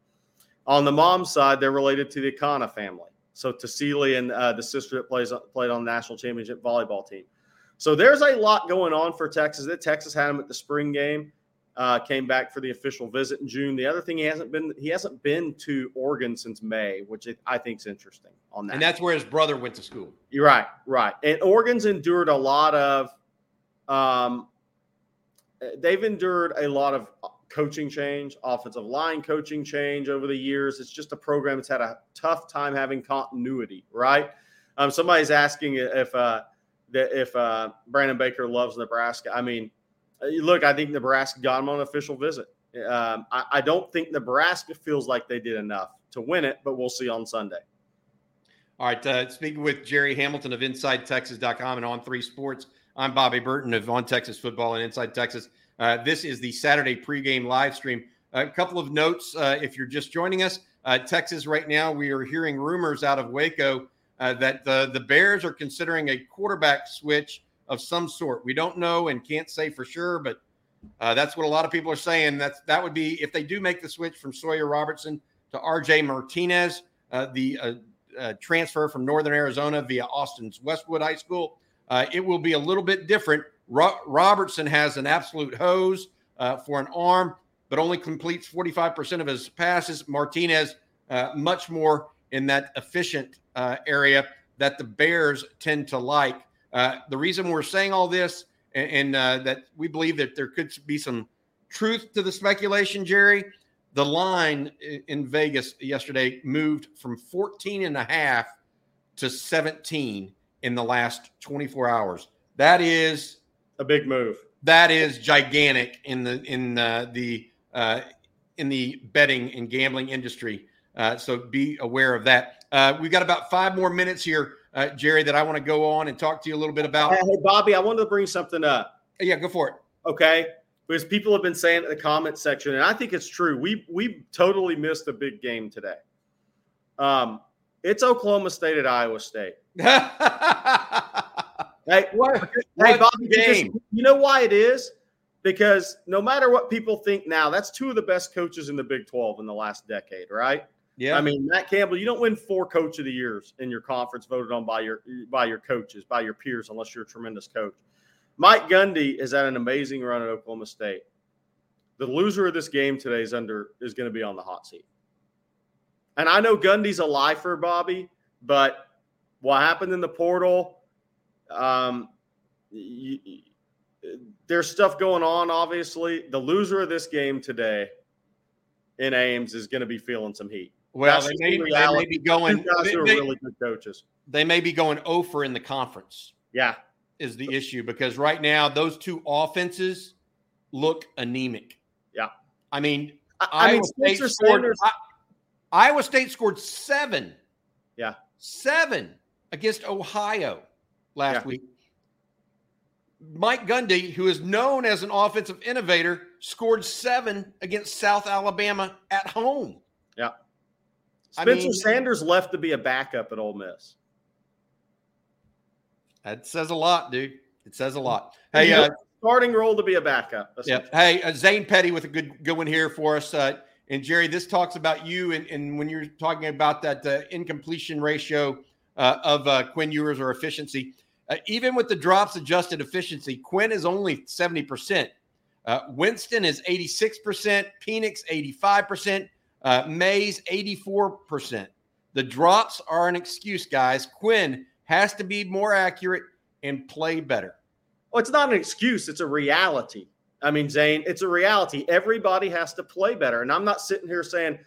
On the mom's side, they're related to the Akana family. So Tausili and uh, the sister that plays played on the national championship volleyball team. So there's a lot going on for Texas. That Texas had him at the spring game, uh, came back for the official visit in June. The other thing he hasn't been he hasn't been to Oregon since May, which I think is interesting on that. And that's where his brother went to school. You're right, right. And Oregon's endured a lot of, um, they've endured a lot of coaching change, offensive line coaching change over the years. It's just a program that's had a tough time having continuity, right? Um, somebody's asking if uh, if uh, Brandon Baker loves Nebraska. I mean, uh, look, I think Nebraska got him on an official visit. Um, I, I don't think Nebraska feels like they did enough to win it, but we'll see on Sunday. All right. Uh, speaking with Jerry Hamilton of InsideTexas.com and On Three Sports, I'm Bobby Burton of On Texas Football and Inside Texas. Uh, this is the Saturday pregame live stream. A couple of notes uh, if you're just joining us. Uh, Texas, right now, we are hearing rumors out of Waco uh, that the, the Bears are considering a quarterback switch of some sort. We don't know and can't say for sure, but uh, that's what a lot of people are saying. That's that would be if they do make the switch from Sawyer Robertson to R.J. Martinez, uh, the transfer from Northern Arizona via Austin's Westwood High School. it will be a little bit different Ro- Robertson has an absolute hose uh, for an arm, but only completes 45% of his passes. Martinez, uh, much more in that efficient uh, area that the Bears tend to like. Uh, the reason we're saying all this and, and uh, that we believe that there could be some truth to the speculation, Jerry, the line in Vegas yesterday moved from 14 and a half to 17 in the last 24 hours. That is a big move. That is gigantic in the in uh, the uh, in the betting and gambling industry. Uh, so be aware of that. Uh, we've got about five more minutes here, uh, Jerry, that I want to go on and talk to you a little bit about. Hey, Bobby, I wanted to bring something up. Yeah, go for it. Okay, because people have been saying in the comment section, and I think it's true. We we totally missed a big game today. Um, it's Oklahoma State at Iowa State. Hey, what, hey, Bobby, game. you know why it is? Because no matter what people think now, that's two of the best coaches in the Big 12 in the last decade, right? Yeah. I mean, Matt Campbell, you don't win four coach of the years in your conference voted on by your by your coaches, by your peers, unless you're a tremendous coach. Mike Gundy is at an amazing run at Oklahoma State. The loser of this game today is under is going to be on the hot seat. And I know Gundy's a lifer, Bobby, but what happened in the portal, um, you, there's stuff going on, obviously. The loser of this game today in Ames is going to be feeling some heat. Well, they may, they may, be going. They, really good coaches. They may be going oh over in the conference. Yeah, is the issue because right now those two offenses look anemic. Yeah, I mean, I, I mean, State scored, I, Iowa State scored seven. Yeah, seven against Ohio last yeah. week. Mike Gundy, who is known as an offensive innovator, scored seven against South Alabama at home. Yeah. Spencer I mean, Sanders left to be a backup at Ole Miss. That says a lot, dude. It says a lot. Hey, uh, starting role to be a backup. Yeah. Hey, uh, Zane Petty with a good good one here for us. Uh, and Jerry, this talks about you, and, and when you're talking about that uh, incompletion ratio uh, of uh, Quinn Ewers or efficiency. Uh, even with the drops adjusted efficiency, Quinn is only 70%. Uh, Winston is 86%, Penix 85%, uh, Mayes 84%. The drops are an excuse, guys. Quinn has to be more accurate and play better. Well, it's not an excuse, it's a reality. I mean, Zane, it's a reality. Everybody has to play better. And I'm not sitting here saying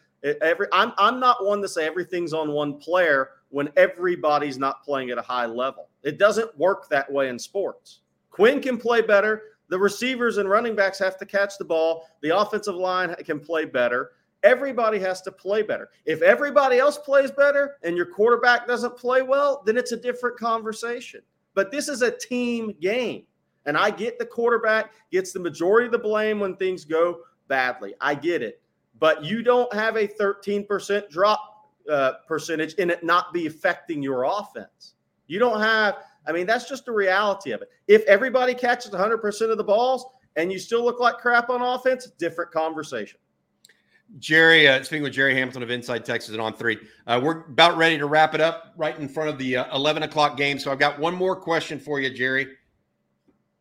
every I'm I'm not one to say everything's on one player when everybody's not playing at a high level. It doesn't work that way in sports. Quinn can play better. The receivers and running backs have to catch the ball. The offensive line can play better. Everybody has to play better. If everybody else plays better and your quarterback doesn't play well, then it's a different conversation. But this is a team game. And I get the quarterback gets the majority of the blame when things go badly. I get it. But you don't have a 13% drop uh, percentage and it not be affecting your offense. You don't have, I mean, that's just the reality of it. If everybody catches 100% of the balls and you still look like crap on offense, different conversation. Jerry, uh, speaking with Jerry Hamilton of Inside Texas and on three, uh, we're about ready to wrap it up right in front of the uh, 11 o'clock game. So I've got one more question for you, Jerry.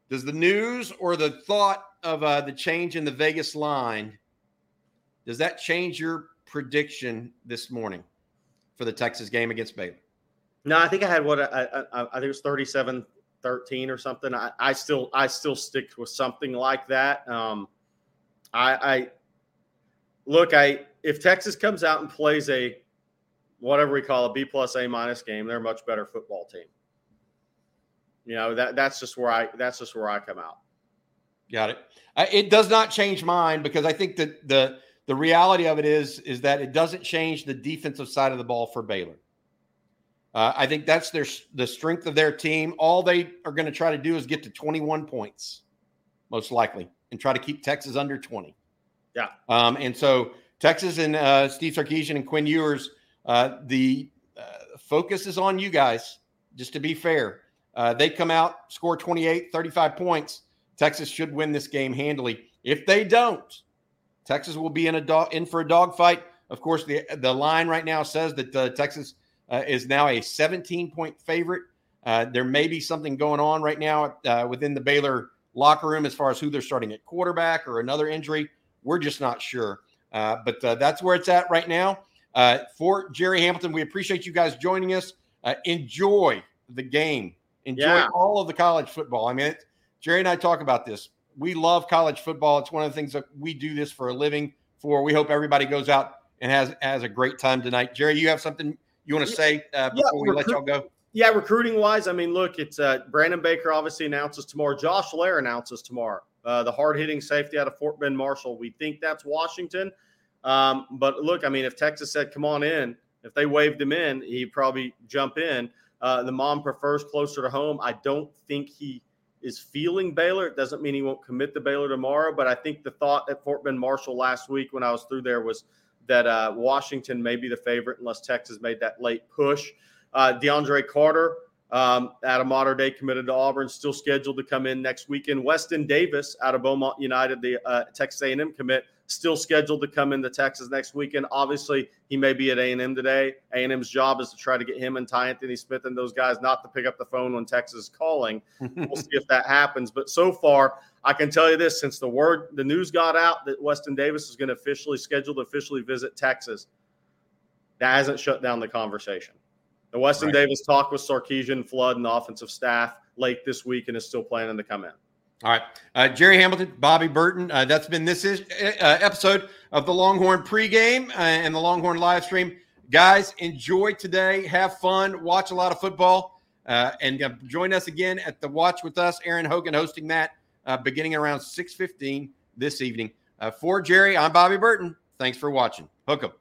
Does the news or the thought of uh, the change in the Vegas line does that change your prediction this morning for the Texas game against Baylor? No, I think I had what I, I, I think it was 37 13 or something. I, I still I still stick with something like that. Um, I, I look, I if Texas comes out and plays a whatever we call a B plus A minus game, they're a much better football team. You know that that's just where I that's just where I come out. Got it. It does not change mine because I think that the the reality of it is is that it doesn't change the defensive side of the ball for Baylor. Uh, I think that's their the strength of their team. All they are going to try to do is get to 21 points, most likely, and try to keep Texas under 20. Yeah. Um, and so Texas and uh, Steve Sarkisian and Quinn Ewers, uh, the uh, focus is on you guys. Just to be fair, uh, they come out, score 28, 35 points. Texas should win this game handily. If they don't, Texas will be in a dog in for a dogfight. Of course, the the line right now says that uh, Texas uh, is now a 17 point favorite. There may be something going on right now within the Baylor locker room as far as who they're starting at quarterback or another injury. We're just not sure. Uh, but uh, that's where it's at right now. for Jerry Hamilton, we appreciate you guys joining us. enjoy the game. Enjoy yeah. all of the college football. I mean, it, Jerry and I talk about this we love college football. It's one of the things that we do this for a living for. We hope everybody goes out and has has a great time tonight. Jerry, you have something you want to say uh, before yeah, we recruit, let y'all go? Yeah, recruiting wise, I mean, look, it's uh, Brandon Baker obviously announces tomorrow. Josh Lair announces tomorrow. Uh, the hard hitting safety out of Fort Bend Marshall. We think that's Washington. Um, but look, I mean, if Texas said, come on in, if they waved him in, he'd probably jump in. Uh, the mom prefers closer to home. I don't think he is feeling Baylor. It doesn't mean he won't commit to Baylor tomorrow, but I think the thought at Fort Bend Marshall last week when I was through there was that uh, Washington may be the favorite unless Texas made that late push. Uh, DeAndre Carter um, out of Mater Dei committed to Auburn, still scheduled to come in next weekend. Weston Davis out of Beaumont United, the uh, Texas A&M commit, still scheduled to come into Texas next weekend. Obviously, he may be at A&M today. A&M's job is to try to get him and Ty Anthony Smith and those guys not to pick up the phone when Texas is calling. we'll see if that happens. But so far, I can tell you this: since the word, the news got out that Weston Davis is going to officially schedule to officially visit Texas, that hasn't shut down the conversation. The Weston right. Davis talk with Sarkisian, Flood, and the offensive staff late this week, and is still planning to come in. All right. Uh, Jerry Hamilton, Bobby Burton. Uh, that's been this is, uh, episode of the Longhorn pregame uh, and the Longhorn live stream. Guys, enjoy today. Have fun. Watch a lot of football. Uh, and uh, join us again at the Watch with Us. Aaron Hogan hosting that beginning around 6.15 this evening. for Jerry, I'm Bobby Burton. Thanks for watching. Hook 'em.